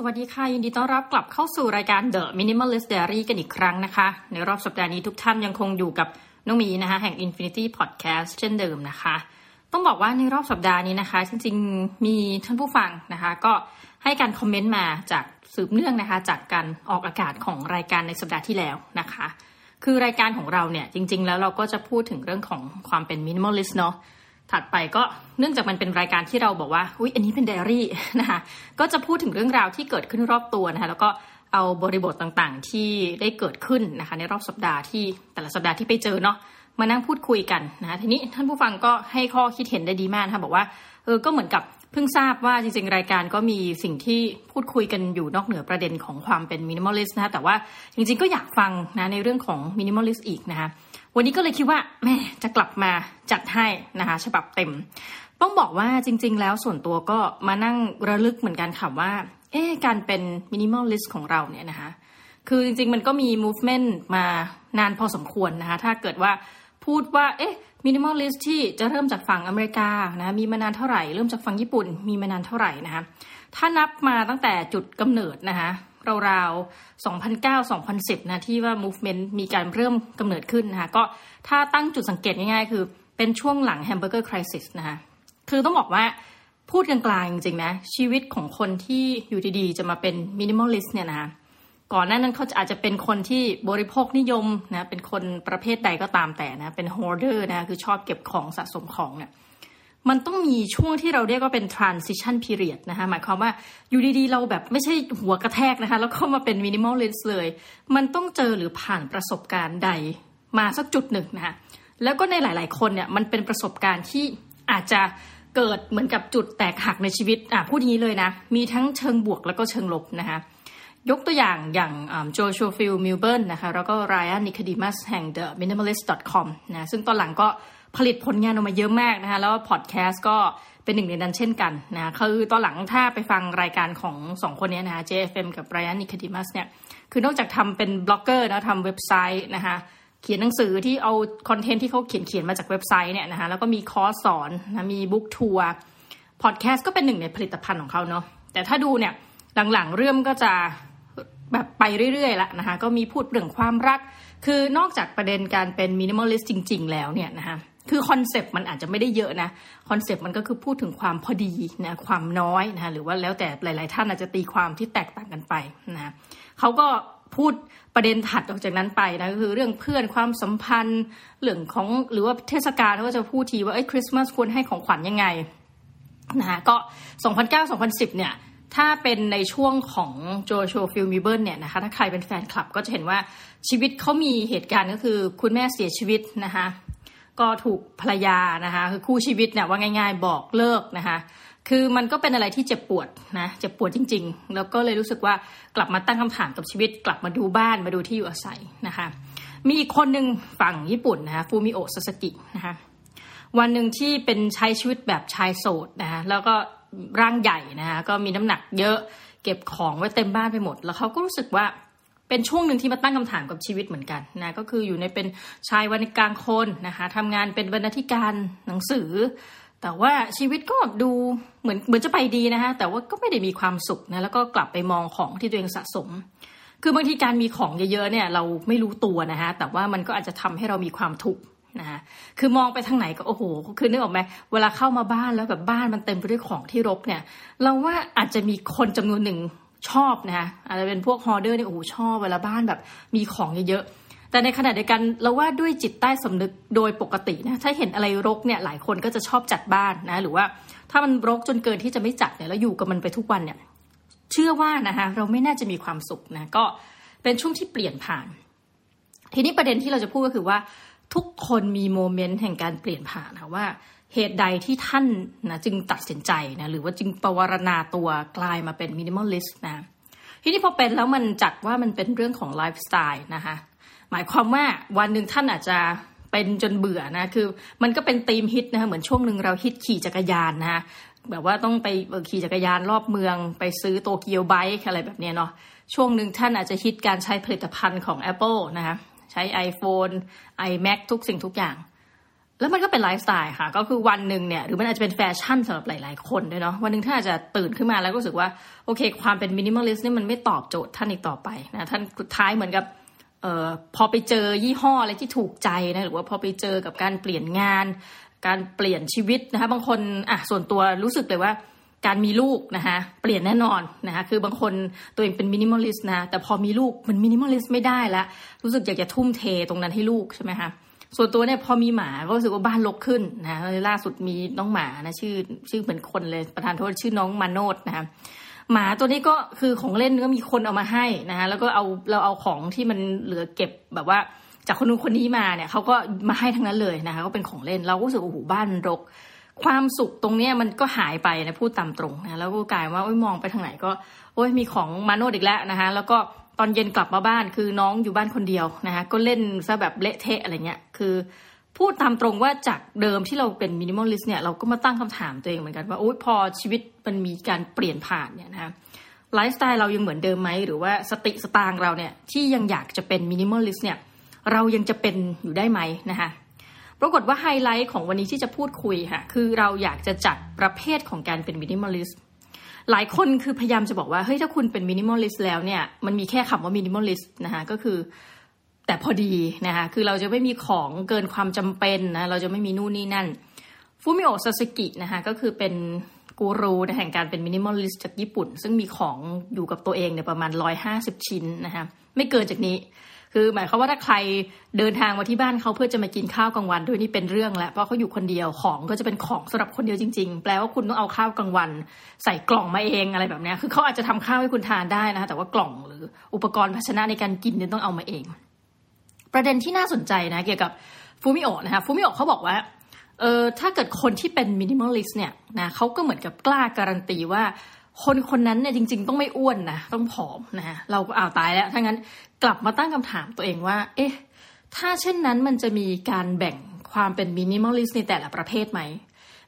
สวัสดีค่ะ ยินดีต้อนรับกลับเข้าสู่รายการ The Minimalist Diary กันอีกครั้งนะคะ ในรอบสัปดาห์นี้ทุกท่านยังคงอยู่กับน้องมีนะคะแห่ง Infinity Podcast เช่นเดิมนะคะ ต้องบอกว่าในรอบสัปดาห์นี้นะคะ จริงๆมีท่านผู้ฟังนะคะ ก็ให้การคอมเมนต์มาจากสืบเนื่องนะคะ จากการออกอากาศของรายการในสัปดาห์ที่แล้วนะคะ คือรายการของเราเนี่ยจริง ๆ แล้วเราก็จะพูดถึงเรื่องของความเป็น minimalist เนาะ ถัดไปก็เนื่องจากมันเป็นรายการที่เราบอกว่าอุ้ยอันนี้เป็นไดอารี่นะคะก็จะพูดถึงเรื่องราวที่เกิดขึ้นรอบตัวนะคะแล้วก็เอาบริบทต่างๆ ที่ได้เกิดขึ้นนะคะในรอบสัปดาห์ที่แต่ละสัปดาห์ที่ไปเจอเนาะมานั่งพูดคุยกันนะคะทีนี้ท่านผู้ฟังก็ให้ข้อคิดเห็นได้ดีมากนะคะบอกว่าเออก็เหมือนกับเพิ่งทราบว่าจริงๆ รายการก็มีสิ่งที่พูดคุยกันอยู่นอกเหนือประเด็นของความเป็น minimalist นะคะแต่ว่าจริงๆ ก็อยากฟังนะในเรื่องของ minimalist อีกนะคะ วันนี้ก็เลยคิดว่าแม่จะกลับมาจัดให้นะคะฉบับเต็ม ต้องบอกว่าจริง ๆ แล้วส่วนตัวก็มานั่งระลึกเหมือนกันค่ะว่า เอ๊การเป็น minimalist ของเราเนี่ยนะคะคือจริง ๆ มันก็มี movement มานานพอสมควรนะคะ ถ้าเกิดว่าพูดว่า เอ๊ะ minimalist ที่จะเริ่มจากฝั่งอเมริกานะมีมานานเท่าไหร่ เริ่มจากฝั่งญี่ปุ่น มีมานานเท่าไหร่นะคะถ้านับมาตั้งแต่จุดกำเนิดนะคะ ราวๆ 2009-2010 นะที่ว่า movement มีการเริ่มกำเนิดขึ้นนะคะก็ถ้าตั้งจุดสังเกตง่ายๆ คือเป็นช่วงหลัง hamburger crisis นะคะคือต้องบอกว่าพูดกลางๆจริงๆนะชีวิตของคนที่อยู่ดีๆ จะมาเป็น minimalist เนี่ยนะคะก่อนหน้านั้นเขาอาจจะเป็นคนที่บริโภคนิยมนะเป็นคนประเภทใดก็ตามแต่นะเป็น hoarder นะคือชอบเก็บของสะสมของเนี่ย มันต้องมีช่วงที่เราเรียกว่าเป็น transition period นะคะหมายความว่าอยู่ดีๆ เราแบบไม่ใช่หัวกระแทกนะคะ แล้วเข้ามาเป็น minimalist เลย มันต้องเจอหรือผ่านประสบการณ์ใดมาสักจุดหนึ่งนะคะแล้วก็ในหลายๆ คนเนี่ยมันเป็นประสบการณ์ที่อาจจะเกิดเหมือนกับจุดแตกหักในชีวิตอะพูดอย่างนี้เลยนะ มีทั้งเชิงบวกแล้วก็เชิงลบนะคะยกตัวอย่างอย่าง Joshua Fields Millburn นะคะแล้วก็ Ryan Nicodemus แห่ง The Minimalists .com นะซึ่งตอนหลังก็ ผลิตผลงานออกมาเยอะมากนะคะแล้วพอดแคสต์ก็เป็นหนึ่งในนั้นเช่นกันนะคือตอนหลังถ้าไปฟังรายการของสองคนนี้นะคะ JFM กับไรอันนิคดิมัสเนี่ยคือนอกจากทำเป็นบล็อกเกอร์นะทำเว็บไซต์นะคะเขียนหนังสือที่เอา content ที่เขาเขียนเขียนมาจากเว็บไซต์เนี่ยนะคะแล้วก็มีคอร์สสอนนะมี book tour พอดแคสต์ก็เป็นหนึ่งในผลิตภัณฑ์ของเขาเนาะแต่ถ้าดูเนี่ยหลังๆเรื่องก็จะแบบไปเรื่อยๆละนะคะก็มีพูดเรื่องความรัก คือนอกจากประเด็นการเป็น minimalist จริง ๆ แล้วเนี่ยนะคะ คือ concept มันอาจจะไม่ได้เยอะนะ concept มันก็คือพูดถึงความพอดีนะความน้อยนะหรือว่าแล้วแต่หลาย ๆ ท่านอาจจะตีความที่แตกต่างกันไปนะเขาก็พูดประเด็นถัดออกจากนั้นไปนะก็คือเรื่องเพื่อนความสัมพันธ์เรื่องของหรือว่าเทศกาลเขาก็จะพูดทีว่าไอ้คริสต์มาสควรให้ของขวัญยังไงนะคะก็ 2009-2010 เนี่ย ถ้าเป็นในช่วงของ Joshua Fields Millburn เนี่ยนะคะถ้าใครเป็นแฟนคลับก็จะเห็นว่าชีวิตเขามีเหตุการณ์ก็คือคุณแม่เสียชีวิตนะคะ ก็ถูกภรรยานะคะคือคู่ชีวิตเนี่ยว่าง่าย ๆ บอกเลิกนะคะ คือมันก็เป็นอะไรที่เจ็บปวดนะเจ็บปวดจริง ๆ แล้วก็เลยรู้สึกว่ากลับมาตั้งคำถามกับชีวิต กลับมาดูบ้านมาดูที่อยู่อาศัยนะคะ มีอีกคนหนึ่งฝั่งญี่ปุ่นนะคะฟูมิโอะซาซากินะคะวันหนึ่งที่เป็นใช้ชีวิตแบบชายโสดนะคะแล้วก็ร่างใหญ่นะคะก็มีน้ำหนักเยอะเก็บของไว้เต็มบ้านไปหมด แล้วเขาก็รู้สึกว่า เป็นช่วงหนึ่งที่มาตั้งคำถามกับชีวิตเหมือนกันนะก็คืออยู่ในเป็นชายวันกลางคนนะคะทำงานเป็นบรรณาธิการหนังสือ แต่ว่าชีวิตก็ดูเหมือนเหมือนจะไปดีนะคะแต่ว่าก็ไม่ได้มีความสุขนะแล้วก็กลับไปมองของที่ตัวเองสะสม คือบางทีการมีของเยอะๆเนี่ยเราไม่รู้ตัวนะคะแต่ว่ามันก็อาจจะทำให้เรามีความทุกข์นะคะคือมองไปทางไหนก็โอ้โห คือนึกออกไหมเวลาเข้ามาบ้านแล้วแบบบ้านมันเต็มไปด้วยของที่รกเนี่ย เราว่าอาจจะมีคนจำนวนหนึ่ง ชอบนะคะอาจจะเป็นพวกฮอเดอร์เนี่ยโอ้โหชอบเวลาบ้านแบบมีของเยอะๆแต่ในขณะเดียวกันเราว่าด้วยจิตใต้สำนึกโดยปกตินะถ้าเห็นอะไรรกเนี่ยหลายคนก็จะชอบจัดบ้านนะหรือว่าถ้ามันรกจนเกินที่จะไม่จัดเนี่ยแล้วอยู่กับมันไปทุกวันเนี่ยเชื่อว่านะคะเราไม่น่าจะมีความสุขนะก็เป็นช่วงที่เปลี่ยนผ่าน ทีนี้ประเด็นที่เราจะพูดก็คือว่า ทุกคนมี moment แห่งการเปลี่ยนผ่านค่ะว่าเหตุใดที่ท่านนะจึงตัดสินใจนะหรือว่าจึงประวารณาตัวกลายมาเป็น minimalist นะทีนี้พอเป็นแล้วมันจัดว่ามันเป็นเรื่องของไลฟ์สไตล์นะคะหมายความว่าวันหนึ่งท่านอาจจะเป็นจนเบื่อนะคือมันก็เป็นธีมฮิตนะคะเหมือนช่วงหนึ่งเราฮิตขี่จักรยานนะคะแบบว่าต้องไปขี่จักรยานรอบเมือง ไปซื้อ Tokyobike อะไรแบบนี้เนาะช่วงหนึ่งท่านอาจจะฮิตการใช้ผลิตภัณฑ์ของ Apple นะคะ ใช้ iPhone iMac ทุกสิ่งทุกอย่าง แล้วมันก็เป็นไลฟ์สไตล์ค่ะ ก็คือวันหนึ่งเนี่ย หรือมันอาจจะเป็นแฟชั่นสำหรับหลาย ๆ คนด้วยเนาะวันหนึ่งท่านอาจจะตื่นขึ้นมาแล้วก็รู้สึกว่า โอเค ความเป็น minimalist นี่มันไม่ตอบโจทย์ท่านอีกต่อไปนะท่านสุดท้ายเหมือนกับเอ่อพอไปเจอยี่ห้ออะไรที่ถูกใจนะหรือว่าพอไปเจอกับการเปลี่ยนงาน การเปลี่ยนชีวิตนะคะบางคนอะส่วนตัวรู้สึกเลยว่า การมีลูกนะคะเปลี่ยนแน่นอนนะคะคือบางคนตัวเองเป็น minimalist นะแต่พอมีลูกมัน minimalist ไม่ได้ละรู้สึกอยากจะทุ่มเทตรงนั้นให้ลูกใช่ไหมคะส่วนตัวเนี่ยพอมีหมาก็รู้สึกว่าบ้านรกขึ้นนะล่าสุดมีน้องหมานะชื่อชื่อเหมือนคนเลยประทานโทษชื่อน้องมาโนดนะคะหมาตัวนี้ก็คือของเล่นก็มีคนเอามาให้นะคะแล้วก็เอาเราเอาของที่มันเหลือเก็บแบบว่าจากคนนู้นคนนี้มาเนี่ยเขาก็มาให้ทั้งนั้นเลยนะคะก็เป็นของเล่นเราก็รู้สึกโอ้โหบ้านรก ความสุขตรงเนี้ยมันก็หายไปนะพูดตามตรงนะแล้วก็กลายว่าโอ้ยมองไปทางไหนก็โอ้ยมีของมาโนดอีกแล้วนะคะแล้วก็ตอนเย็นกลับมาบ้านคือน้องอยู่บ้านคนเดียวนะคะก็เล่นซะแบบเละเทะอะไรเงี้ยคือ พูดตามตรงว่าจากเดิมที่เราเป็น minimalist เนี่ยเราก็มาตั้งคำถามตัวเองเหมือนกันว่าโอ้ยพอชีวิตมันมีการเปลี่ยนผ่านเนี่ยนะคะไลฟ์สไตล์เรายังเหมือนเดิมไหมหรือว่าสติสตางค์เราเนี่ยที่ยังอยากจะเป็น minimalist เนี่ยเรายังจะเป็นอยู่ได้ไหมนะคะ ปรากฏว่าไฮไลท์ของวันนี้ที่จะพูดคุยค่ะ คือเราอยากจะจัดประเภทของการเป็น minimalistหลายคนคือพยายามจะบอกว่าเฮ้ยถ้าคุณเป็น minimalist แล้วเนี่ยมันมีแค่คำว่า minimalist นะคะก็คือแต่พอดีนะคะคือเราจะไม่มีของเกินความจำเป็นนะเราจะไม่มีนู่นนี่นั่นฟูมิโอซาสึกินะคะก็คือเป็นกูรูแห่งการเป็น minimalist จากญี่ปุ่น ซึ่งมีของอยู่กับตัวเองเนี่ยประมาณ 150 ชิ้นนะคะไม่เกินจากนี้ คือหมายความว่าถ้าใครเดินทางมาที่บ้านเขาเพื่อจะมากินข้าวกลางวันด้วยนี่เป็นเรื่องแล้วเพราะเขาอยู่คนเดียวของก็จะเป็นของสำหรับคนเดียวจริง ๆ แปลว่าคุณต้องเอาข้าวกลางวัน ใส่กล่องมาเองอะไรแบบนี้คือเขาอาจจะทำข้าวให้คุณทานได้นะคะแต่ว่ากล่องหรืออุปกรณ์ภาชนะในการกินเนี่ยต้องเอามาเอง ประเด็นที่น่าสนใจนะ เกี่ยวกับฟูมิโอะนะคะฟูมิโอะเขาบอกว่าเออถ้าเกิดคนที่เป็น minimalist เนี่ยนะเขาก็เหมือนกับกล้าการันตีว่า คนคนนั้นเนี่ยจริง ๆ ต้องไม่อ้วนนะต้องผอมนะฮะเราก็อ้าวตายแล้วถ้างั้นกลับมาตั้งคำถามตัวเองว่า เอ๊ะ ถ้าเช่นนั้นมันจะมีการแบ่งความเป็น minimalist ในแต่ละประเภทไหม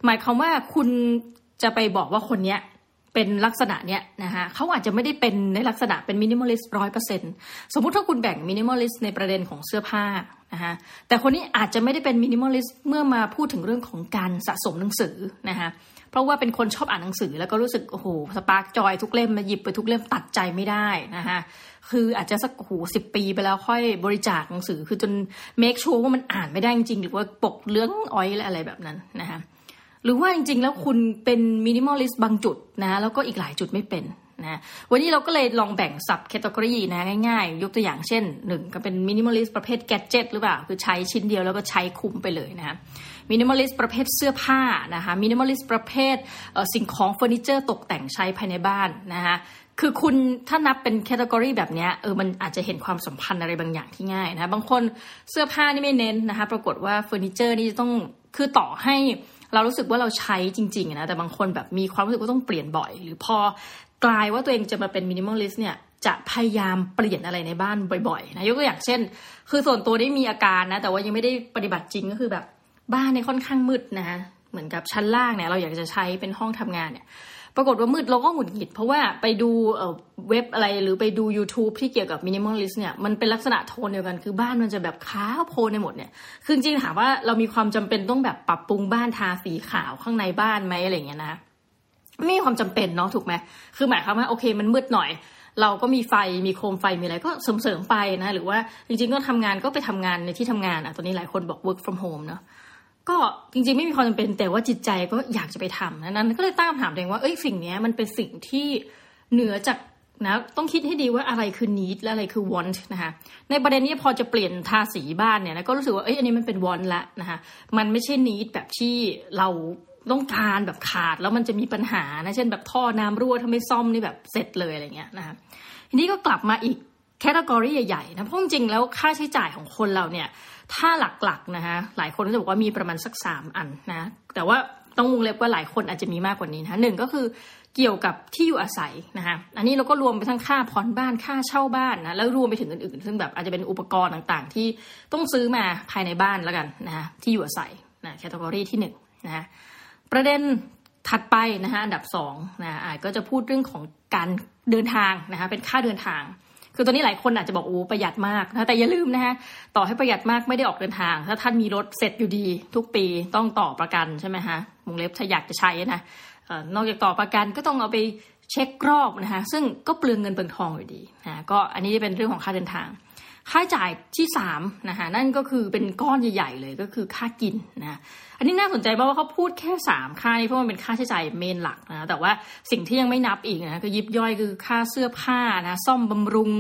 หมายความว่าคุณจะไปบอกว่าคนเนี้ยเป็นลักษณะเนี้ยนะคะเขาอาจจะไม่ได้เป็นในลักษณะเป็น minimalist ร้อยเปอร์เซ็นสมมุติถ้าคุณแบ่ง minimalist ในประเด็นของเสื้อผ้านะคะแต่คนนี้อาจจะไม่ได้เป็น minimalist เมื่อมาพูดถึงเรื่องของการสะสมหนังสือนะคะ เพราะว่าเป็นคนชอบอ่านหนังสือแล้วก็รู้สึกโอ้โห spark joy ทุกเล่มมาหยิบไปทุกเล่มตัดใจไม่ได้นะคะคืออาจจะสักโอ้โหสิบปีไปแล้วค่อยบริจาคหนังสือ คือจนmake sure ว่ามันอ่านไม่ได้จริงหรือว่าปกเหลืองอ๋อยแล้วอะไรแบบนั้นนะคะหรือว่าจริงๆ แล้วคุณเป็น minimalist บางจุดนะแล้วก็อีกหลายจุดไม่เป็นนะวันนี้เราก็เลยลองแบ่ง subcategory นะง่ายๆ ยกตัวอย่างเช่นหนึ่งก็เป็น minimalist ประเภทแกจ g ตหรือเปล่า คือใช้ชิ้นเดียวแล้วก็ใช้คุ้มไปเลยนะคะ minimalist ประเภทเสื้อผ้านะคะ minimalist ประเภทสิ่งของเฟอร์นิเจอร์ตกแต่งใช้ภายในบ้านนะคะคือคุณถ้านับเป็น category แบบนี้เออมันอาจจะเห็นความสัมพันธ์อะไรบางอย่างที่ง่ายนะบางคนเสื้อผ้านี่ไม่เน้นนะคะปรากฏว่าเฟอร์นิเจอร์นี่จะต้องคือต่อให้เรารู้สึกว่าเราใช้จริงๆนะแต่บางคนแบบมีความรู้สึกว่าต้องเปลี่ยนบ่อย หรือพอกลายว่าตัวเองจะมาเป็น minimalist เนี่ยจะพยายามเปลี่ยนอะไรในบ้านบ่อยๆนะยกตัวอย่างเช่น คือส่วนตัวได้มีอาการนะแต่ว่ายังไม่ได้ปฏิบัติจริงก็คือแบบ บ้านในค่อนข้างมืดนะคะเหมือนกับชั้นล่างเนี่ยเราอยากจะใช้เป็นห้องทำงานเนี่ย ปรากฏว่ามืดเราก็หงุดหงิด เพราะว่าไปดูเว็บอะไรหรือไปดู YouTube ที่เกี่ยวกับ minimalist เนี่ยมันเป็นลักษณะโทนเดียวกันคือบ้านมันจะแบบขาวโพลนไปหมดเนี่ยคือจริงถามว่าเรามีความจำเป็นต้องแบบปรับปรุงบ้านทาสีขาวข้างในบ้านไหมอะไรเงี้ยนะไม่มีความจำเป็นเนาะถูกไหมคือหมายความว่าโอเคมันมืดหน่อยเราก็มีไฟมีโคมไฟมีอะไรก็เสริมๆไปนะ หรือว่าจริงๆก็ทำงานก็ไปทำงานในที่ทำงานอะตอนนี้หลายคนบอก work from home เนาะ ก็จริงๆไม่มีความจำเป็นแต่ว่าจิตใจก็อยากจะไปทำนั้น ก็เลยตั้งคำถามตัวเองว่าเอ้ยสิ่งนี้มันเป็นสิ่งที่เหนือจากนะต้องคิดให้ดีว่าอะไรคือ need และอะไรคือ want นะคะในประเด็นนี้พอจะเปลี่ยนทาสีบ้านเนี่ยนะก็รู้สึกว่าเอ้ยอันนี้มันเป็น want ละนะคะมันไม่ใช่ need แบบที่เราต้องการแบบขาดแล้วมันจะมีปัญหานะเช่นแบบท่อน้ำรั่วถ้าไม่ซ่อมนี่แบบเสร็จเลยอะไรเงี้ยนะคะทีนี้ก็กลับมาอีกแคตตากรีใหญ่ๆนะเพราะจริงแล้วค่าใช้จ่ายของคนเราเนี่ย ถ้าหลักๆนะคะหลายคนก็จะบอกว่ามีประมาณสักสามอันนะแต่ว่าต้องวงเล็บว่าหลายคนอาจจะมีมากกว่านี้นะหนึ่งก็คือเกี่ยวกับที่อยู่อาศัยนะคะอันนี้เราก็รวมไปทั้งค่าผ่อนบ้านค่าเช่าบ้านนะแล้วรวมไปถึงอื่นๆ ซึ่งแบบอาจจะเป็นอุปกรณ์ต่างๆ ที่ต้องซื้อมาภายในบ้านแล้วกันนะที่อยู่อาศัยนะแคตตากรีที่หนึ่งนะประเด็นถัดไปนะคะอันดับสองนะอาจก็จะพูดเรื่องของการเดินทางนะคะเป็นค่าเดินทาง คือตอนนี้หลายคนอาจจะบอกโอ้ประหยัดมากนะแต่อย่าลืมนะฮะต่อให้ประหยัดมากไม่ได้ออกเดินทาง ถ้าท่านมีรถเสร็จอยู่ดี ทุกปีต้องต่อประกันใช่ไหมฮะวงเล็บถ้าอยากจะใช้นะนอกจากต่อประกันก็ต้องเอาไปเช็ครอบนะคะซึ่งก็เปลืองเงินเปลืองทองอยู่ดีนะก็อันนี้เป็นเรื่องของค่าเดินทาง ค่าจ่ายที่สามนะคะนั่นก็คือเป็นก้อนใหญ่ๆเลยก็คือค่ากินนะอันนี้น่าสนใจเพราะว่าเขาพูดแค่สามค่านี้เพราะมันเป็นค่าใช้จ่ายเมนหลักนะแต่ว่าสิ่งที่ยังไม่นับอีกนะก็ยิบย่อยคือค่าเสื้อผ้านะซ่อมบำรุง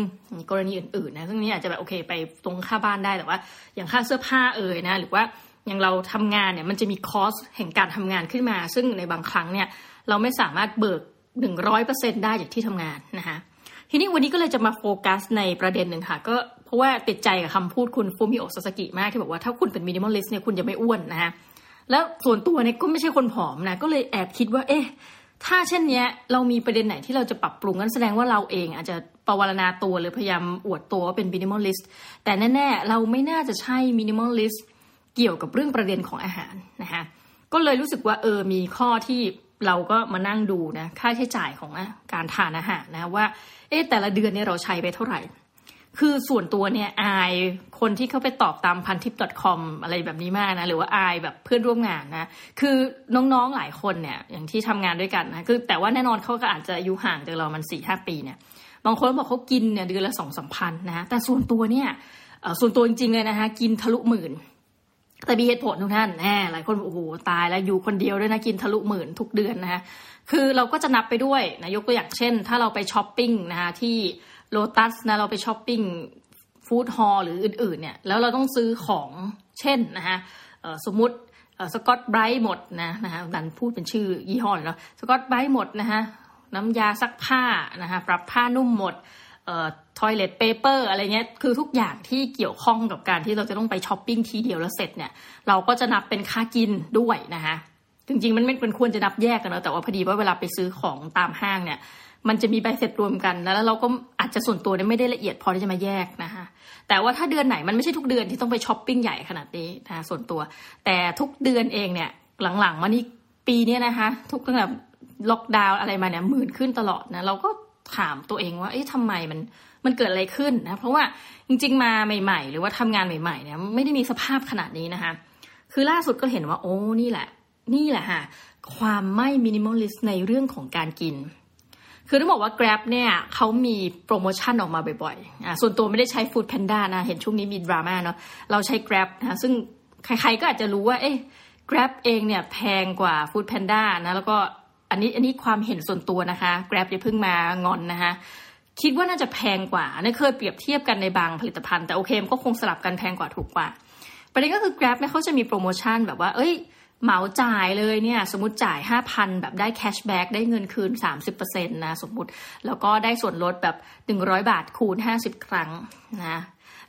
กรณีอื่นๆนะซึ่งนี้อาจจะแบบโอเคไปตรงค่าบ้านได้แต่ว่า อย่างค่าเสื้อผ้าเอยนะหรือว่าอย่างเราทำงานเนี่ยมันจะมี cost แห่งการทำงานขึ้นมา ซึ่งในบางครั้งเนี่ยเราไม่สามารถเบิกหนึ่งร้อยเปอร์เซ็นได้จากที่ทำงานนะคะทีนี้วันนี้ก็เลยจะมาโฟกัสในประเด็นหนึ่งค่ะ ก็ เพราะว่าติดใจกับคำพูดคุณฟูมิโอซาสกิมากที่บอกว่าถ้าคุณเป็น minimalist เนี่ยคุณจะไม่อ้วนนะคะแล้วส่วนตัวเนี่ยก็ไม่ใช่คนผอมนะก็เลยแอบคิดว่า เอ๊ะถ้าเช่นเนี้ยเรามีประเด็นไหนที่เราจะปรับปรุงงั้นแสดงว่าเราเองอาจจะปวารณาตัวหรือพยายามอวดตัวว่าเป็น minimalist แต่แน่ ๆ เราไม่น่าจะใช่ minimalist เกี่ยวกับเรื่องประเด็นของอาหารนะคะก็เลยรู้สึกว่าเออมีข้อที่เราก็มานั่งดูนะค่าใช้จ่ายของการทานอาหารนะว่าเอ๊ะแต่ละเดือนเนี่ยเราใช้ไปเท่าไหร่ คือส่วนตัวเนี่ยอายคนที่เข้าไปตอบตามพันทิป .com อะไรแบบนี้มากนะ หรือว่าอายแบบเพื่อนร่วมงานนะ คือน้องๆหลายคนเนี่ย อย่างที่ทำงานด้วยกันนะ คือแต่ว่าแน่นอนเขาก็อาจจะอายุห่างจากเรามันสี่ห้าปีเนี่ย บางคนบอกเขากินเนี่ยเดือนละสองสามพันนะ แต่ส่วนตัวเนี่ยส่วนตัวจริงๆเลยนะคะกินทะลุหมื่น แต่มีเหตุผลทุกท่านแน่หลายคนโอ้โหตายแล้วอยู่คนเดียวด้วยนะกินทะลุหมื่นทุกเดือนนะคะคือเราก็จะนับไปด้วยนะยกตัวอย่างเช่น ถ้าเราไปช้อปปิ้งนะคะที่ โลตัสนะเราไปช้อปปิ้ง Food Hall หรืออื่นๆเนี่ยแล้วเราต้องซื้อของเช่นนะคะสมมุติสกอตไบรท์หมดนะนะคะดันพูดเป็นชื่อยี่ห้อเลยเนาะสกอตไบรท์หมดนะคะน้ำยาซักผ้านะคะปรับผ้านุ่มหมดเอ่อ toilet paper อะไรเงี้ยคือทุกอย่างที่เกี่ยวข้องกับการที่เราจะต้องไปช้อปปิ้งทีเดียวแล้วเสร็จเนี่ยเราก็จะนับเป็นค่ากินด้วยนะคะจริงๆมันไม่ควรจะนับแยกกันเนาะแต่ว่าพอดีว่าเวลาไปซื้อของตามห้างเนี่ย มันจะมีใบเสร็จรวมกัน แล้วเราก็อาจจะส่วนตัวเนี่ยไม่ได้ละเอียดพอที่จะมาแยกนะคะแต่ว่าถ้าเดือนไหนมันไม่ใช่ทุกเดือนที่ต้องไปช้อปปิ้งใหญ่ขนาดนี้นะะส่วนตัว แต่ทุกเดือนเองเนี่ยหลังๆมานี่ปีนี้นะคะ ทุกตั้งแต่ล็อกดาวน์อะไรมาเนี่ยหมื่นขึ้นตลอดนะเราก็ถามตัวเองว่าเอ๊ะทำไมมันมันเกิดอะไรขึ้นนะเพราะว่าจริง ๆ มาใหม่ ๆ หรือว่าทำงานใหม่ๆเนี่ยไม่ได้มีสภาพขนาดนี้นะคะคือล่าสุดก็เห็นว่าโอ้นี่แหละ นี่แหละค่ะความไม่ minimalist ในเรื่องของการกิน คือต้องบอกว่า Grab เนี่ยเขามีโปรโมชั่นออกมาบ่อยๆอ่าส่วนตัวไม่ได้ใช้ Food Panda นะ เห็นช่วงนี้มีดราม่าเนาะเราใช้ Grab นะซึ่งใครๆก็อาจจะรู้ว่า เอ๊ะ Grab เองเนี่ยแพงกว่า Food Panda นะแล้วก็อันนี้อันนี้ความเห็นส่วนตัวนะคะ Grab อย่าเพิ่งมางอนนะคะคิดว่าน่าจะแพงกว่านี่เคยเปรียบเทียบกันในบางผลิตภัณฑ์แต่โอเคมันก็คงสลับกันแพงกว่าถูกกว่า ประเด็นก็คือ Grab เนี่ยเขาจะมีโปรโมชั่นแบบว่า เอ้ย เหมาจ่ายเลยเนี่ยสมมติจ่าย 5,000 แบบได้แคชแบ็กได้เงินคืน 30%นะสมมติ แล้วก็ได้ส่วนลดแบบ 100 บาทคูณ 50 ครั้งนะ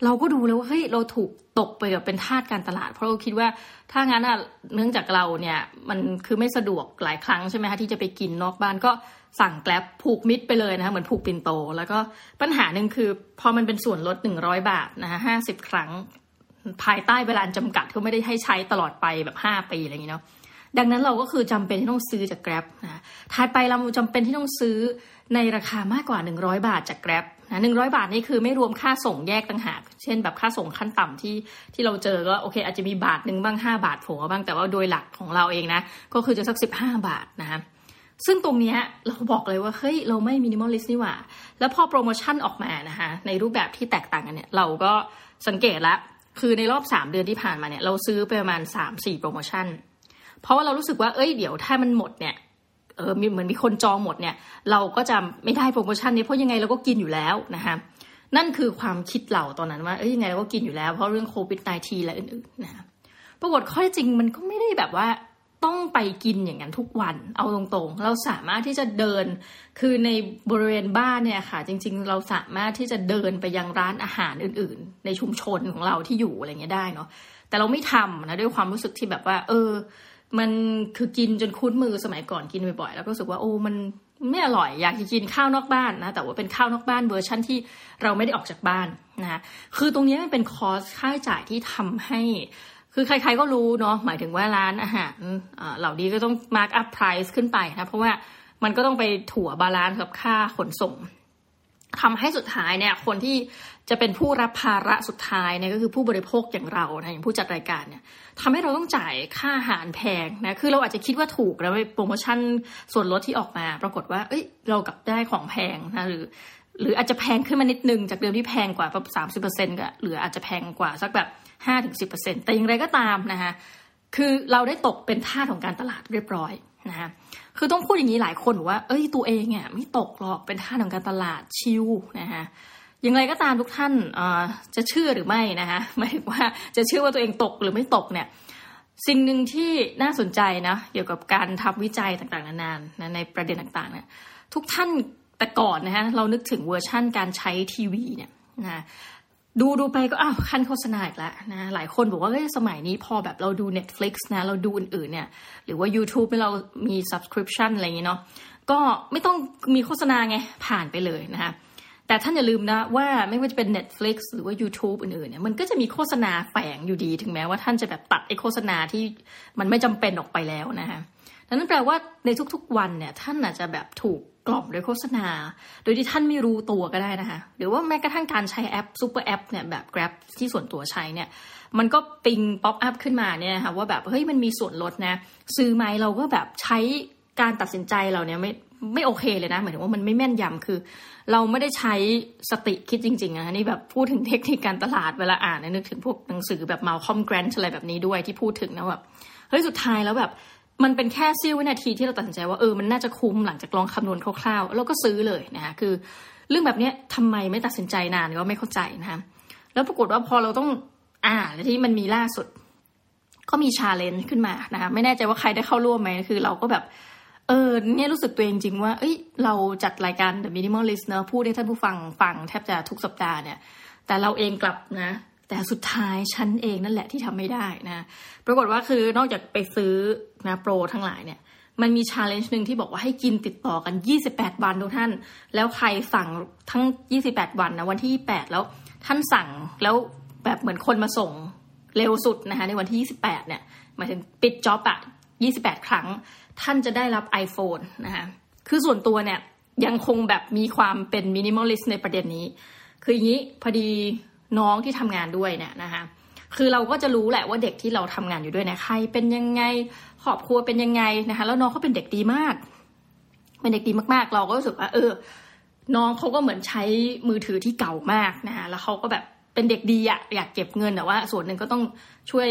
เราก็ดูแล้วว่าเฮ้ยเราถูกตกไปกับเป็นทาสการตลาด เพราะเราคิดว่าถ้างั้นอะเนื่องจากเราเนี่ยมันคือไม่สะดวกหลายครั้งใช่ไหมคะที่จะไปกินนอกบ้านก็สั่งแกลบผูกมิดไปเลยนะคะเหมือนผูกปินโต แล้วก็ปัญหาหนึ่งคือพอมันเป็นส่วนลดหนึ่งร้อยบาทนะคะห้าสิบครั้ง ภายใต้เวลาจำกัดที่ไม่ได้ให้ใช้ตลอดไปแบบห้าปีอะไรอย่างเงี้เนาะดังนั้นเราก็คือจำเป็นที่ต้องซื้อจากแกร็บนะถัดไปเราจำเป็นที่ต้องซื้อในราคามากกว่า 100 บาทจาก Grab นะหนึ่งบาทนี่คือไม่รวมค่าส่งแยกต่างหาก เช่นแบบค่าส่งขั้นต่ำที่ที่เราเจอก็โอเค อาจจะมีบาทหนึ่งบ้าง 5 บาทโผล่บ้างแต่ว่าโดยหลักของเราเองนะ ก็คือจะสัก 15 บาทนะคะซึ่งตรงนี้เราบอกเลยว่าเฮ้ยเราไม่ minimalist นี่หว่า แล้วพอโปรโมชั่นออกมานะคะในรูปแบบที่แตกต่างกันเนี่ยเราก็สังเกตละ คือในรอบสามเดือนที่ผ่านมาเนี่ยเราซื้อไปประมาณสามสี่โปรโมชั่น เพราะว่าเรารู้สึกว่าเอ้ยเดี๋ยวถ้ามันหมดเนี่ยเออเหมือนมีคนจองหมดเนี่ย เราก็จะไม่ได้โปรโมชั่นนี้เพราะยังไงเราก็กินอยู่แล้วนะคะนั่นคือความคิดเราตอนนั้นว่าเอ้ยยังไงเราก็กินอยู่แล้วเพราะเรื่องโควิด -19 และอื่นๆนะปรากฏข้อจริงมันก็ไม่ได้แบบว่า ต้องไปกินอย่างนั้นทุกวัน เอาตรงๆ เราสามารถที่จะเดิน คือในบริเวณบ้านเนี่ยค่ะ จริง ๆ เราสามารถที่จะเดินไปยังร้านอาหารอื่น ๆ ในชุมชนของเราที่อยู่อะไรเงี้ยได้เนาะ แต่เราไม่ทำนะด้วยความรู้สึกที่แบบว่า เออ มันคือกินจนคุ้นมือสมัยก่อนกินบ่อยๆ แล้วก็รู้สึกว่าโอ้มันไม่อร่อยอยากจะกินข้าวนอกบ้านนะ แต่ว่าเป็นข้าวนอกบ้านเวอร์ชั่นที่เราไม่ได้ออกจากบ้านนะ คือตรงนี้มันเป็น cost ค่าใช้จ่ายที่ทำให้ คือใครๆก็รู้เนาะหมายถึงว่าร้านอาหารเหล่านี้ก็ต้อง mark up price ขึ้นไปนะ เพราะว่ามันก็ต้องไปถัว balance กับค่าขนส่งทำให้สุดท้ายเนี่ยคนที่จะเป็นผู้รับภาระสุดท้ายเนี่ยก็คือผู้บริโภคอย่างเรานะอย่างผู้จัดรายการเนี่ยทำให้เราต้องจ่ายค่าอาหารแพงนะคือเราอาจจะคิดว่าถูกแล้วโปรโมชั่นส่วนลดที่ออกมา ปรากฏว่า เอ้ยเรากลับได้ของแพงนะหรือ หรืออาจจะแพงขึ้นมานิดนึง จากเดิมที่แพงกว่าแบบสามสิบเปอร์เซ็นต์ก็หรืออาจจะแพงกว่าสักแบบห้าถึงสิบเปอร์เซ็นต์แต่อย่างไรก็ตามนะคะคือเราได้ตกเป็นท่าของการตลาดเรียบร้อยนะคะคือต้องพูดอย่างนี้หลายคนว่า เอ้ยตัวเองเนี่ยไม่ตกหรอกเป็นท่าของการตลาดชิวนะคะอย่างไรก็ตามทุกท่านจะเชื่อหรือไม่นะคะหมายถึงว่าจะเชื่อว่าตัวเองตกหรือไม่ตกเนี่ยสิ่งหนึ่งที่น่าสนใจนะเกี่ยวกับการทำวิจัยต่างๆ นานๆในประเด็นต่างๆเนี่ยทุกท่าน แต่ก่อนนะฮะเรานึกถึงเวอร์ชั่นการใช้ทีวีเนี่ยนะดูดูไปก็อ้าวขั้นโฆษณาอีกแล้วนะหลายคนบอกว่าเฮ้ยสมัยนี้พอแบบเราดู Netflix นะเราดูอื่นๆเนี่ยหรือว่า YouTube เรามี subscription อะไรอย่างเงี้เนาะก็ไม่ต้องมีโฆษณาไงผ่านไปเลยนะคะแต่ท่านอย่าลืมนะว่าไม่ว่าจะเป็น Netflix หรือว่า YouTube อื่นๆเนี่ยมันก็จะมีโฆษณาแฝงอยู่ดี ถึงแม้ว่าท่านจะแบบตัดไอโฆษณาที่มันไม่จำเป็นออกไปแล้วนะคะ นั่นแปลว่าในทุกๆวันเนี่ยท่านอาจจะแบบถูกกล่อมด้วยโฆษณา โดยที่ท่านไม่รู้ตัวก็ได้นะคะ หรือว่าแม้กระทั่งการใช้แอป super app เนี่ยแบบ Grab ที่ส่วนตัวใช้เนี่ย มันก็ ping pop up ขึ้นมาเนี่ยค่ะว่าแบบเฮ้ยมันมีส่วนลดนะ ซื้อไหมเราก็แบบใช้การตัดสินใจเราเนี่ยไม่ไม่โอเคเลยนะหมายถึงว่ามันไม่แม่นยำคือ เราไม่ได้ใช้สติคิดจริงๆนะนี่แบบพูดถึงเทคนิคการตลาดเวลาอ่านนึกถึงพวกหนังสือแบบมาคอมแกรนช์อะไรแบบนี้ด้วยที่พูดถึงนะแบบเฮ้ยสุดท้ายแล้วแบบ มันเป็นแค่เสี้ยววินาทีที่เราตัดสินใจว่าเออมันน่าจะคุ้มหลังจากลองคำนวณคร่าวๆ แล้วก็ซื้อเลยนะคะคือ เรื่องแบบนี้ทำไมไม่ตัดสินใจนานก็ไม่เข้าใจนะคะแล้วปรากฏว่าพอเราต้องอ่าที่มันมีล่าสุด ก็มี challenge ขึ้นมานะคะไม่แน่ใจว่าใครได้เข้าร่วมไหมคือ เราก็แบบเออเนี่ยรู้สึกตัวเองจริงว่า เอ้ยเราจัดรายการ The Minimalist เนอะพูดให้ท่านผู้ฟังฟังแทบจะทุกสัปดาห์เนี่ย แต่เราเองกลับนะ แต่สุดท้ายฉันเองนั่นแหละที่ทำไม่ได้นะ ปรากฏว่าคือนอกจากไปซื้อนะโปรทั้งหลายเนี่ย มันมี challenge หนึ่งที่บอกว่าให้กินติดต่อกัน 28 วันทุกท่าน แล้วใครสั่งทั้ง 28 วันนะวันที่ 28 แล้วท่านสั่งแล้วแบบเหมือนคนมาส่งเร็วสุดนะคะในวันที่ 28 เนี่ยหมายถึงปิด job อะ28 ครั้ง ท่านจะได้รับ iPhone นะคะคือส่วนตัวเนี่ยยังคงแบบมีความเป็น minimalist ในประเด็นนี้ คืออย่างนี้พอดี น้องที่ทำงานด้วยเนี่ยนะคะคือเราก็จะรู้แหละว่าเด็กที่เราทำงานอยู่ด้วยเนี่ยใคร เป็นยังไงครอบครัวเป็นยังไงนะคะแล้วน้องเขาเป็นเด็กดีมาก เป็นเด็กดีมากๆ เราก็รู้สึกว่าเออ น้องเขาก็เหมือนใช้มือถือที่เก่ามากนะคะแล้วเขาก็แบบเป็นเด็กดีอะอยากเก็บเงินแต่ว่า ส่วนหนึ่งก็ต้องช่วย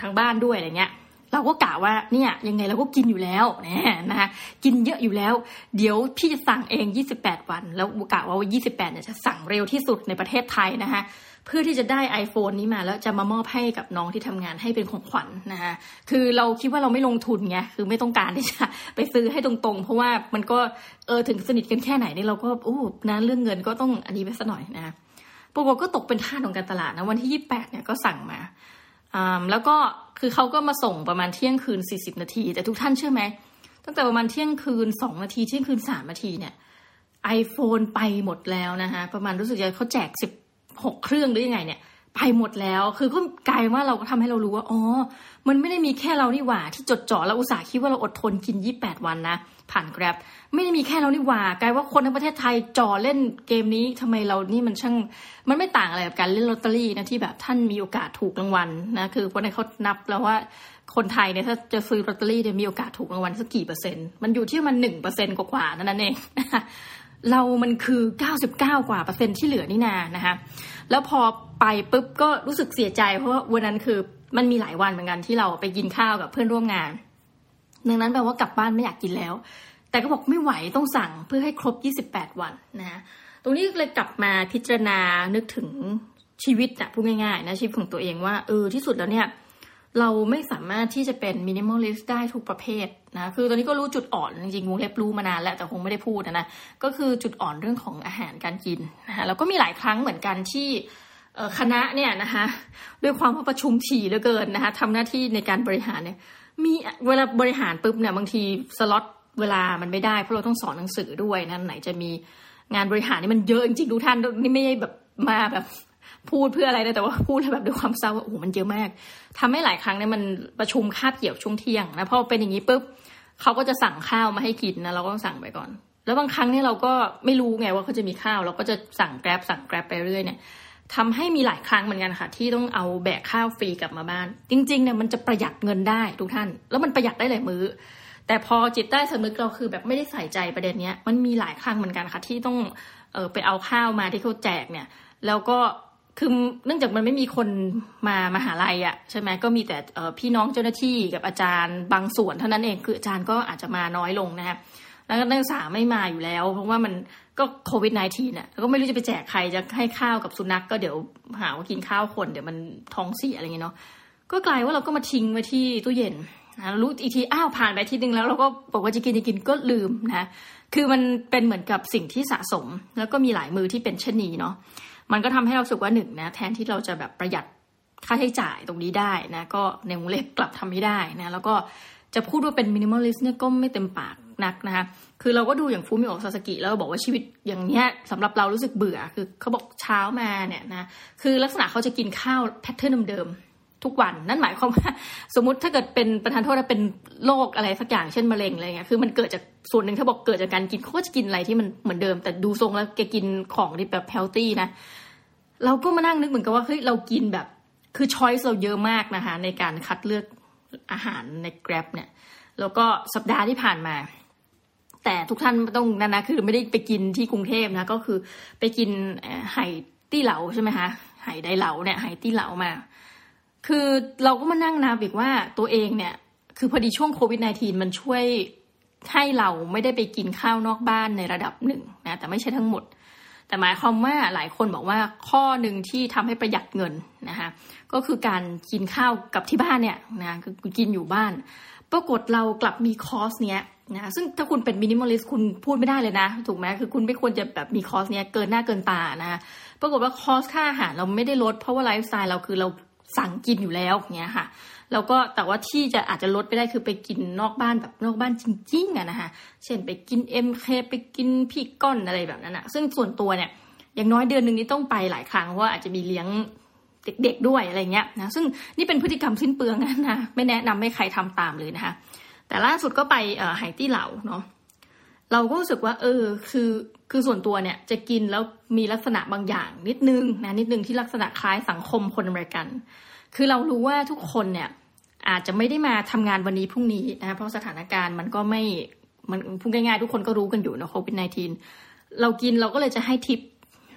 ทางบ้านด้วยอะไรเงี้ย เราก็กะว่าเนี่ยยังไงเราก็กินอยู่แล้วนะนะคะกินเยอะอยู่แล้ว เดี๋ยวพี่จะสั่งเอง 28 วัน แล้วกะว่า 28เนี่ยจะสั่งเร็วที่สุดในประเทศไทยนะคะเพื่อที่จะได้ iPhone นี้มาแล้วจะมามอบให้กับน้องที่ทำงานให้เป็นของขวัญนนะคะคือเราคิดว่าเราไม่ลงทุนไงคือไม่ต้องการที่จะไปซื้อให้ตรงๆ เพราะว่ามันก็เออถึงสนิทกันแค่ไหนนี่เราก็โอ้นะเรื่องเงินก็ต้องอันนี้ไปสัหน่อยนะปรากฏก็ตกเป็นท่าของการตลาดนะวันที่ยี่แปดเนี่ยก็สั่งมา แล้วก็คือเขาก็มาส่งประมาณเที่ยงคืนสี่สิบนาที แต่ทุกท่านเชื่อไหม ตั้งแต่ประมาณเที่ยงคืนสองนาที เที่ยงคืนสามนาทีเนี่ย iPhone ไปหมดแล้วนะคะประมาณรู้สึกจะเขาแจกสิบหกเครื่องหรือยังไงเนี่ย ไปหมดแล้ว คือก็กลายว่าเราก็ทำให้เรารู้ว่า อ๋อ มันไม่ได้มีแค่เรานี่หว่า ที่จดจ่อแล้วอุตส่าห์คิดว่าเราอดทนกินยี่แปดวันนะ ผ่านแกร็บไม่ได้มีแค่เรานี่หว่ากลายว่าคนทั้งประเทศไทยจ่อเล่นเกมนี้ทำไมเรานี่มันช่าง มันไม่ต่างอะไรกับการเล่นลอตเตอรี่นะที่แบบท่านมีโอกาสถูกรางวัลนะ คือคนในเขานับแล้วว่าคนไทยเนี่ยถ้าจะซื้อลอตเตอรี่เนี่ยมีโอกาสถูกรางวัลสักกี่เปอร์เซ็นต์ มันอยู่ที่มันหนึ่งเปอร์เซ็นต์กว่าๆนั่นเอง เรามันคือ 99 กว่าเปอร์เซ็นต์ที่เหลือนี่นานะคะแล้วพอไปปุ๊บก็รู้สึกเสียใจ เพราะว่าวันนั้นคือมันมีหลายวันเหมือนกันที่เราไปกินข้าวกับเพื่อนร่วมงาน ดังนั้นแปลว่ากลับบ้านไม่อยากกินแล้ว แต่ก็บอกไม่ไหวต้องสั่งเพื่อให้ครบ 28 วันนะตรงนี้เลยกลับมาพิจารณานึกถึงชีวิตอะพูดง่ายๆนะชีวิตของตัวเองว่าเออที่สุดแล้วเนี่ย เราไม่สามารถที่จะเป็น minimalist ได้ทุกประเภทนะ คือตอนนี้ก็รู้จุดอ่อนจริงๆวงเล็บรู้มานานแล้วแต่คงไม่ได้พูดนะ ก็คือจุดอ่อนเรื่องของอาหารการกินนะคะแล้วก็มีหลายครั้งเหมือนกันที่คณะเนี่ยนะคะด้วยความว่าประชุมถี่เหลือเกินนะคะทำหน้าที่ในการบริหารเนี่ยมีเวลาบริหารปุ๊บเนี่ยบางทีสล็อตเวลามันไม่ได้เพราะเราต้องสอนหนังสือด้วยนะไหนจะมีงานบริหารนี่มันเยอะจริงๆทุกท่านนี่ไม่ใช่แบบมาแบบ พูดเพื่ออะไรนะแต่ว่าพูดแบบด้วยความเศร้าว่าโอ้โหมันเยอะมากทำให้หลายครั้งเนี่ยมันประชุมคาบเกี่ยวช่วงเที่ยงนะพอเป็นอย่างนี้ปุ๊บเขาก็จะสั่งข้าวมาให้กินนะเราก็ต้องสั่งไปก่อน แล้วบางครั้งเนี่ยเราก็ไม่รู้ไงว่าเขาจะมีข้าวเราก็จะสั่งแกร็บสั่งแกร็บไปเรื่อยเนี่ยทำให้มีหลายครั้งเหมือนกันค่ะ ที่ต้องเอาแบกข้าวฟรีกลับมาบ้าน จริงๆเนี่ยมันจะประหยัดเงินได้ทุกท่าน แล้วมันประหยัดได้หลายมื้อ แต่พอจิตใต้สำนึกเราคือแบบไม่ได้ใส่ใจประเด็นเนี้ยมันมีหลายครั้งเหมือนกันค่ะ ที่ต้องเออไปเอาข้าวมาที่เขาแจกเนี่ย แล้วก็ คือเนื่องจากมันไม่มีคนมามาหาลัยอะ่ะใช่ไหมก็มีแต่พี่น้องเจ้าหน้าที่กับอาจารย์บางส่วนเท่านั้นเองคืออาจารย์ก็อาจจะมาน้อยลงนะคะแล้วก็นักศึกษาไม่มาอยู่แล้ว เพราะว่ามันก็โควิด -19 น่ะก็ไม่รู้จะไปแจกใครจะให้ข้าวกับสุนัขกก็เดี๋ยวหาว่ากินข้าวคนเดี๋ยวมันท้องเสียอะไรเงี้ยเนาะก็กลายว่าเราก็มาทิ้งไว้ที่ตู้เย็นนะรู้อีกทีอ้าวผ่านไปทีนึงแล้วเราก็บอกว่าจะกินจะกินก็ลืมนะคือมันเป็นเหมือนกับสิ่งที่สะสม แล้วก็มีหลายมื้อที่เป็นเช่นนี้เนาะ มันก็ทำให้เรารู้สึกว่าหนึ่งนะแทนที่เราจะแบบประหยัดค่าใช้จ่ายตรงนี้ได้นะก็ในวงเล็บกลับทำไม่ได้นะแล้วก็จะพูดว่าเป็น minimalist เนี่ยก็ไม่เต็มปากนักนะคะคือเราก็ดูอย่างฟูมิโอซาสกิแล้วบอกว่าชีวิตอย่างเนี้ยสำหรับเรารู้สึกเบื่อคือเขาบอกเช้ามาเนี่ยนะคือลักษณะเขาจะกินข้าว pattern เดิม ทุกวันนั่นหมายความว่า สมมติถ้าเกิดเป็นประทานโทษถ้าเป็นโรคอะไรสักอย่างเช่นมะเร็งอะไรเงี้ยคือมันเกิดจากส่วนหนึ่งถ้าบอกเกิดจากการกินเขาก็จะกินอะไรที่มันเหมือนเดิม แต่ดูทรงแล้วแกกินของที่แบบเฮลตี้นะเราก็มานั่งนึกเหมือนกับว่าเฮ้ยเรากินแบบ คือช้อยส์เราเยอะมากนะคะในการคัดเลือกอาหารใน Grab เนี่ยแล้วก็สัปดาห์ที่ผ่านมา แต่ทุกท่านต้องนั่นนะคือไม่ได้ไปกินที่กรุงเทพนะก็คือไปกินไห่ตี้เหลาใช่ไหมคะไห่ไดเหลาเนี่ยไห่ตี้เหลามา คือเราก็มานั่งนับอีกว่าตัวเองเนี่ย คือพอดีช่วงโควิด -19 มันช่วยให้เราไม่ได้ไปกินข้าวนอกบ้านในระดับหนึ่งนะแต่ไม่ใช่ทั้งหมด แต่หมายความว่าหลายคนบอกว่าข้อหนึ่งที่ทำให้ประหยัดเงินนะคะก็คือการกินข้าวกับที่บ้านเนี่ยนะคือกินอยู่บ้าน ปรากฏเรากลับมี cost เนี้ยนะซึ่งถ้าคุณเป็น minimalist คุณพูดไม่ได้เลยนะ ถูกไหมคือคุณไม่ควรจะแบบมี cost เนี้ยเกินหน้าเกินตานะปรากฏว่าคอสค่าอาหารเราไม่ได้ลดเพราะว่าไลฟ์สไตล์เราคือเรา สั่งกินอยู่แล้วเงี้ยค่ะแล้วก็แต่ว่าที่จะอาจจะลดไปได้คือไปกินนอกบ้านแบบนอกบ้านจริงๆอะนะคะเช่นไปกินเอ็มเคไปกินพี่ก้อนอะไรแบบนั้นอะซึ่งส่วนตัวเนี่ยอย่างน้อยเดือนหนึ่งนี้ต้องไปหลายครั้งเพราะว่าอาจจะมีเลี้ยงเด็กๆด้วยอะไรเงี้ยนะซึ่งนี่เป็นพฤติกรรมสิ้นเปลืองนะไม่แนะนำให้ใครทำตามเลยนะคะแต่ล่าสุดก็ไปไฮตี้เหลาเนาะ เราก็รู้สึกว่า เออ คือคือส่วนตัวเนี่ยจะกินแล้วมีลักษณะบางอย่างนิดนึงนะนิดนึงที่ลักษณะคล้ายสังคมคนอเมริกัน คือเรารู้ว่าทุกคนเนี่ยอาจจะไม่ได้มาทำงานวันนี้พรุ่งนี้นะเพราะสถานการณ์มันก็ไม่มันพูดง่ายๆ ทุกคนก็รู้กันอยู่นะโควิด -19 เรากินเราก็เลยจะให้ทิป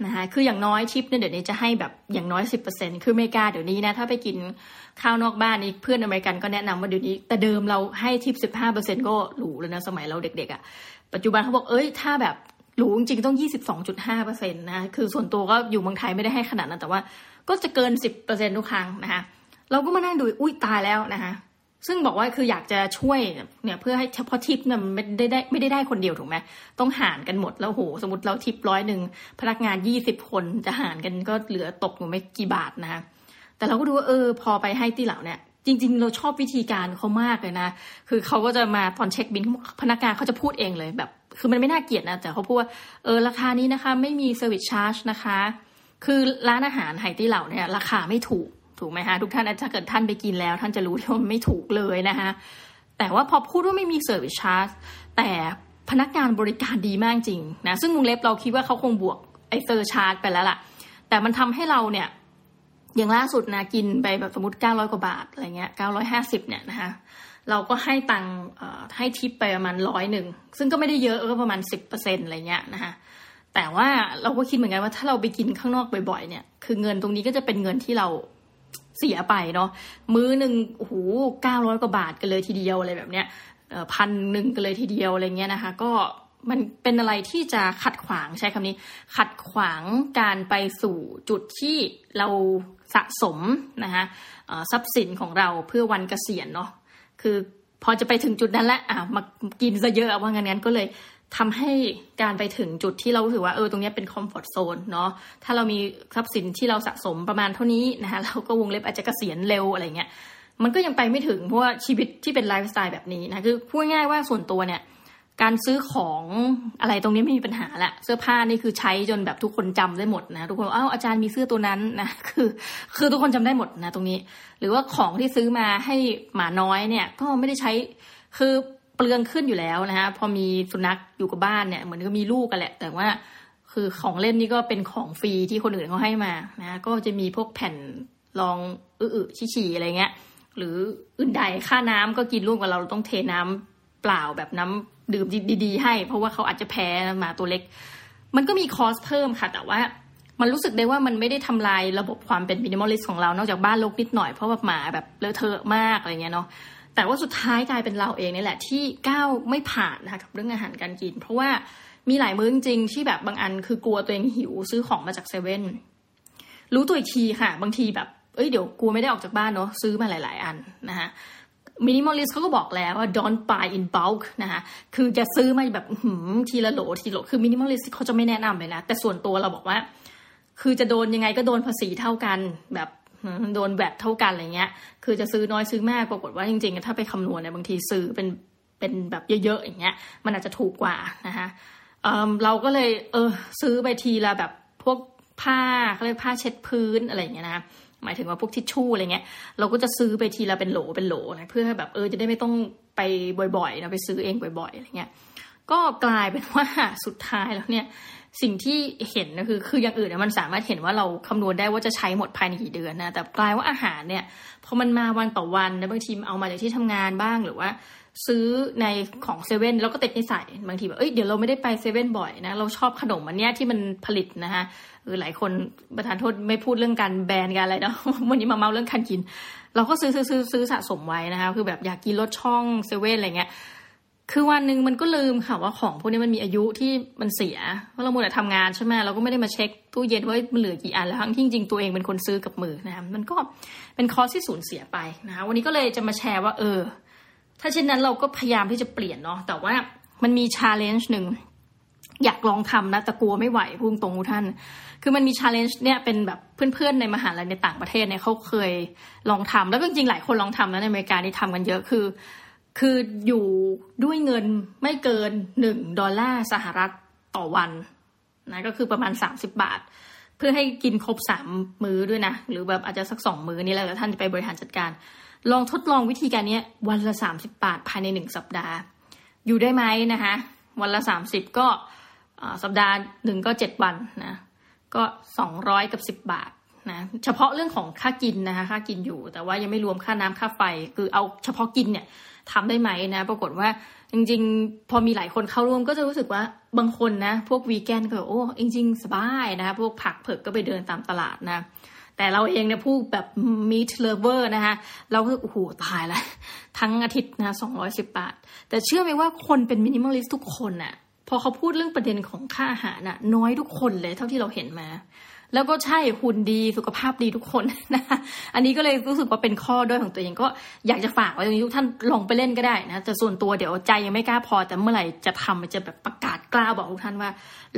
นะคะคืออย่างน้อยทิปเนี่ยเดี๋ยวนี้จะให้แบบอย่างน้อยสิบเปอร์เซ็นคืออเมริกาเดี๋ยวนี้นะถ้าไปกินข้าวนอกบ้านนี่เพื่อนอเมริกันก็แนะนำว่าเดี๋ยวนี้แต่เดิมเราให้ทิปสิบห้าเปอร์เซ็นก็หรูแล้วนะสมัยเราเด็กๆอะ่ะ ปัจจุบันเขาบอกเอ้ยถ้าแบบหรูจริงต้องยี่สิบสองจุดห้าเปอร์เซ็นต์นะคือส่วนตัวก็อยู่เมืองไทยไม่ได้ให้ขนาดนั้น แต่ว่าก็จะเกินสิบเปอร์เซ็นทุกครั้งนะคะเราก็มานั่งดูอุ้ยตายแล้วนะคะซึ่งบอกว่าคืออยากจะช่วยเนี่ยเพื่อให้เฉพาะทิปเนี่ยไม่ได้ได้ไม่ได้ได้คนเดียวถูกไหมต้องหารกันหมดแล้วโหสมมติเราทิปร้อยหนึ่งพนักงานยี่สิบคนจะหารกันก็เหลือตกอยู่ไม่กี่บาทนะคะแต่เราก็ดูว่าเออพอไปให้ที่เหล่าเนี่ย จริง ๆ เราชอบวิธีการเขามากเลยนะ คือเขาก็จะมาตอนเช็คบิลพนักงานเขาจะพูดเองเลยแบบ คือมันไม่น่าเกลียดนะ แต่เขาพูดว่า เออ ราคานี้นะคะ ไม่มี service charge นะคะ คือร้านอาหารไฮตี้เหล่าเนี่ยราคาไม่ถูก ถูกไหมคะทุกท่านถ้าเกิดท่านไปกินแล้ว ท่านจะรู้ที่ว่ามันไม่ถูกเลยนะคะ แต่ว่าพอพูดว่าไม่มี service charge แต่พนักงานบริการดีมากจริงนะ ซึ่งวงเล็บเราคิดว่าเขาคงบวกไอ service charge ไปแล้วล่ะ แต่มันทำให้เราเนี่ย อย่างล่าสุดนะกินไปแบบสมมติเก้าร้อยกว่าบาทอะไรเงี้ยเก้าร้อยห้าสิบเนี่ยนะคะเราก็ให้ตังให้ทิปไปประมาณร้อยหนึ่งซึ่งก็ไม่ได้เยอะก็ประมาณสิบเปอร์เซ็นอะไรเงี้ยนะคะแต่ว่าเราก็คิดเหมือนกันว่าถ้าเราไปกินข้างนอกบ่อยๆ เนี่ย คือเงินตรงนี้ก็จะเป็นเงินที่เราเสียไปเนาะมื้อหนึ่งโอ้โหเก้าร้อยกว่าบาทกันเลยทีเดียวอะไรแบบเนี้ยพันหนึ่งกันเลยทีเดียวอะไรเงี้ยนะคะ ก็ มันเป็นอะไรที่จะขัดขวางใช้คำนี้ ขัดขวางการไปสู่จุดที่เราสะสมนะคะทรัพย์สินของเราเพื่อวันเกษียณเนาะคือพอจะไปถึงจุดนั้นแล้วอะมากินซะเยอะว่างั้นงั้นก็เลยทำให้การไปถึงจุดที่เราถือว่าเออตรงนี้เป็น comfort zone เนาะถ้าเรามีทรัพย์สินที่เราสะสมประมาณเท่านี้นะคะเราก็วงเล็บอาจจะเกษียณเร็วอะไรเงี้ยมันก็ยังไปไม่ถึงเพราะว่าชีวิตที่เป็นไลฟ์สไตล์แบบนี้นะคือพูดง่ายว่าส่วนตัวเนี่ย การซื้อของอะไรตรงนี้ไม่มีปัญหาละเสื้อผ้านี่คือใช้จนแบบทุกคนจำได้หมดนะทุกคนอ้าวอาจารย์มีเสื้อตัวนั้นนะคือ คือทุกคนจำได้หมดนะตรงนี้ หรือว่าของที่ซื้อมาให้หมาน้อยเนี่ย ก็ไม่ได้ใช้คือปปลืองขึ้นอยู่แล้วนะคะพอมีสุนัขอยู่กับบ้านเนี่ยเหมือนก็มีลูกกันแหละ แต่ว่าคือของเล่นนี่ก็เป็นของฟรีที่คนอื่นเขาให้มานะก็จะมีพวกแผ่นรองอึอฉี่อะไรเงี้ยหรืออื่นใดค่าน้ำก็กินร่วมกับเราเราต้องเทน้ำ เปล่าแบบน้ำดื่มดีๆให้ เพราะว่าเขาอาจจะแพ้หมาตัวเล็ก มันก็มี cost เพิ่มค่ะ แต่ว่ามันรู้สึกได้ว่ามันไม่ได้ทำลายระบบความเป็น minimalist ของเรา นอกจากบ้านลกนิดหน่อยเพราะว่าหมาแบบเลอะเทอะมากอะไรเงี้ยเนาะแต่ว่าสุดท้ายกลายเป็นเราเองนี่แหละที่ก้าวไม่ผ่านนะคะกับเรื่องอาหารการกิน เพราะว่ามีหลายมื้อจริงๆที่แบบบางอันคือกลัวตัวเองหิวซื้อของมาจากเซเว่นรู้ตัวอีกทีค่ะ บางทีแบบเอ้ยเดี๋ยวกลัวไม่ได้ออกจากบ้านเนาะซื้อมาหลาย ๆ อันนะคะ minimalist เขาก็บอกแล้วว่า don't buy in bulk นะคะคือจะซื้อมาแบบทีละโหลทีละโหลคือมินิมอลิสเขาจะไม่แนะนำเลยนะ แต่ส่วนตัวเราบอกว่า คือจะโดนยังไงก็โดนภาษีเท่ากันแบบโดนแบบเท่ากันอะไรเงี้ย คือจะซื้อน้อยซื้อมากปรากฏว่าจริงๆ ถ้าไปคำนวณเนี่ยบางทีซื้อเป็นเป็นแบบเยอะๆอย่างเงี้ย มันอาจจะถูกกว่านะคะเเราก็เลยเออซื้อไปทีละแบบพวกผ้าเขาเรียกผ้าเช็ดพื้นอะไรอย่างเงี้ยนะ หมายถึงว่าพวกทิชชู่อะไรเงี้ยเราก็จะซื้อไปทีละเป็นโหลเป็นโหลนะเพื่อแบบเออจะได้ไม่ต้องไปบ่อยๆนะไปซื้อเองบ่อยๆอะไรเงี้ยก็กลายเป็นว่าสุดท้ายแล้วเนี่ยสิ่งที่เห็นก็คือคืออย่างอื่นเนี่ยมันสามารถเห็นว่าเราคำนวณได้ว่าจะใช้หมดภายในกี่เดือนนะแต่กลายว่าอาหารเนี่ยพอมันมาวันต่อวันนะบางทีเอามาจากที่ทำงานบ้างหรือว่า ซื้อในของเซเว่นแล้วก็ติดนิสัยบางทีแบบเอ้ยเดี๋ยวเราไม่ได้ไปเซเว่นบ่อยนะ เราชอบขนมอันเนี้ยที่มันผลิตนะคะเออหลายคนประธานโทษไม่พูดเรื่องการแบนกันอะไรเนาะวันนี้มาเมาท์เรื่องการกิน เราก็ซื้อซื้อซื้อซื้อสะสมไว้นะคะ คือแบบอยากกินรสช่องเซเว่นอะไรเงี้ยคือวันหนึ่งมันก็ลืมค่ะว่าของพวกนี้มันมีอายุที่มันเสียเพราะเรามัวแต่ทำงานใช่ไหมเราก็ไม่ได้มาเช็คตู้เย็นว่ามันเหลือกี่อันแล้วทั้งที่จริงตัวเองเป็นคนซื้อกับมือนะคะมันก็เป็น cost ที่สูญเสียไปนะคะวันนี้ก็เลยจะมาแชร์ว่าเออ ถ้าเช่นนั้นเราก็พยายามที่จะเปลี่ยนเนาะแต่ว่ามันมี challenge หนึ่งอยากลองทำนะแต่กลัวไม่ไหวพูดตรงท่าน คือมันมีชาเลนจ์เนี่ยเป็นแบบเพื่อนๆในมหาลัยในต่างประเทศเนี่ยเขาเคยลองทำแล้วก็จริงๆหลายคนลองทำนะในอเมริกานี่ทำกันเยอะคือ คืออยู่ด้วยเงินไม่เกินหนึ่งดอลลาร์สหรัฐต่อวันนะก็คือประมาณสามสิบบาท เพื่อให้กินครบสามมื้อด้วยนะ หรือแบบอาจจะสักสองมื้อนี่แหละแล้วท่านจะไปบริหารจัดการ ลองทดลองวิธีการนี้วันละสามสิบบาทภายในหนึ่งสัปดาห์ อยู่ได้ไหมนะคะวันละสามสิบก็สัปดาห์หนึ่งก็เจ็ดวันนะก็สองร้อยกับสิบบาทนะเฉพาะเรื่องของค่ากินนะคะค่ากินอยู่แต่ว่ายังไม่รวมค่าน้ำค่าไฟ คือเอาเฉพาะกินเนี่ย ทำได้ไหมนะ ปรากฏว่าจริง ๆ พอมีหลายคนเข้าร่วมก็จะรู้สึกว่าบางคนนะ พวกวีแกนก็โอ้จริง ๆ สบายนะพวกผักเผือกก็ไปเดินตามตลาดนะแต่เราเองเนี่ยผู้แบบ meat lover นะคะเราก็โอ้โหตายละทั้งอาทิตย์นะสองร้อยสิบบาท แต่เชื่อไหมว่าคนเป็น minimalist ทุกคนน่ะพอเขาพูดเรื่องประเด็นของค่าอาหารน่ะน้อยทุกคนเลยเท่าที่เราเห็นมา แล้วก็ใช่หุ่นดีสุขภาพดีทุกคนนะอันนี้ก็เลยรู้สึกว่าเป็นข้อด้วยของตัวเองก็อยากจะฝากไว้ตรงนี้ทุกท่านลองไปเล่นก็ได้นะแต่ส่วนตัวเดี๋ยวใจยังไม่กล้าพอ แต่เมื่อไหร่จะทำจะแบบประกาศกล้าบอกทุกท่านว่า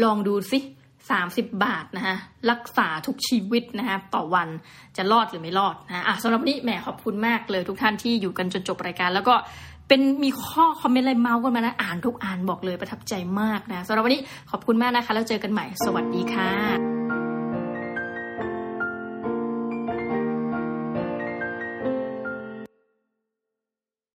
ลองดูสิสามสิบบาทนะคะรักษาทุกชีวิตนะคะต่อวันจะรอดหรือไม่รอดนะอะสำหรับนี้แหมขอบคุณมากเลยทุกท่านที่อยู่กันจนจบรายการ แล้วก็เป็นมีข้อคอมเมนต์อะไรเมาส์กันมานะอ่านทุกอ่านบอกเลยประทับใจมากนะสำหรับวันนี้ขอบคุณมากนะคะ แล้วเจอกันใหม่ สวัสดีค่ะ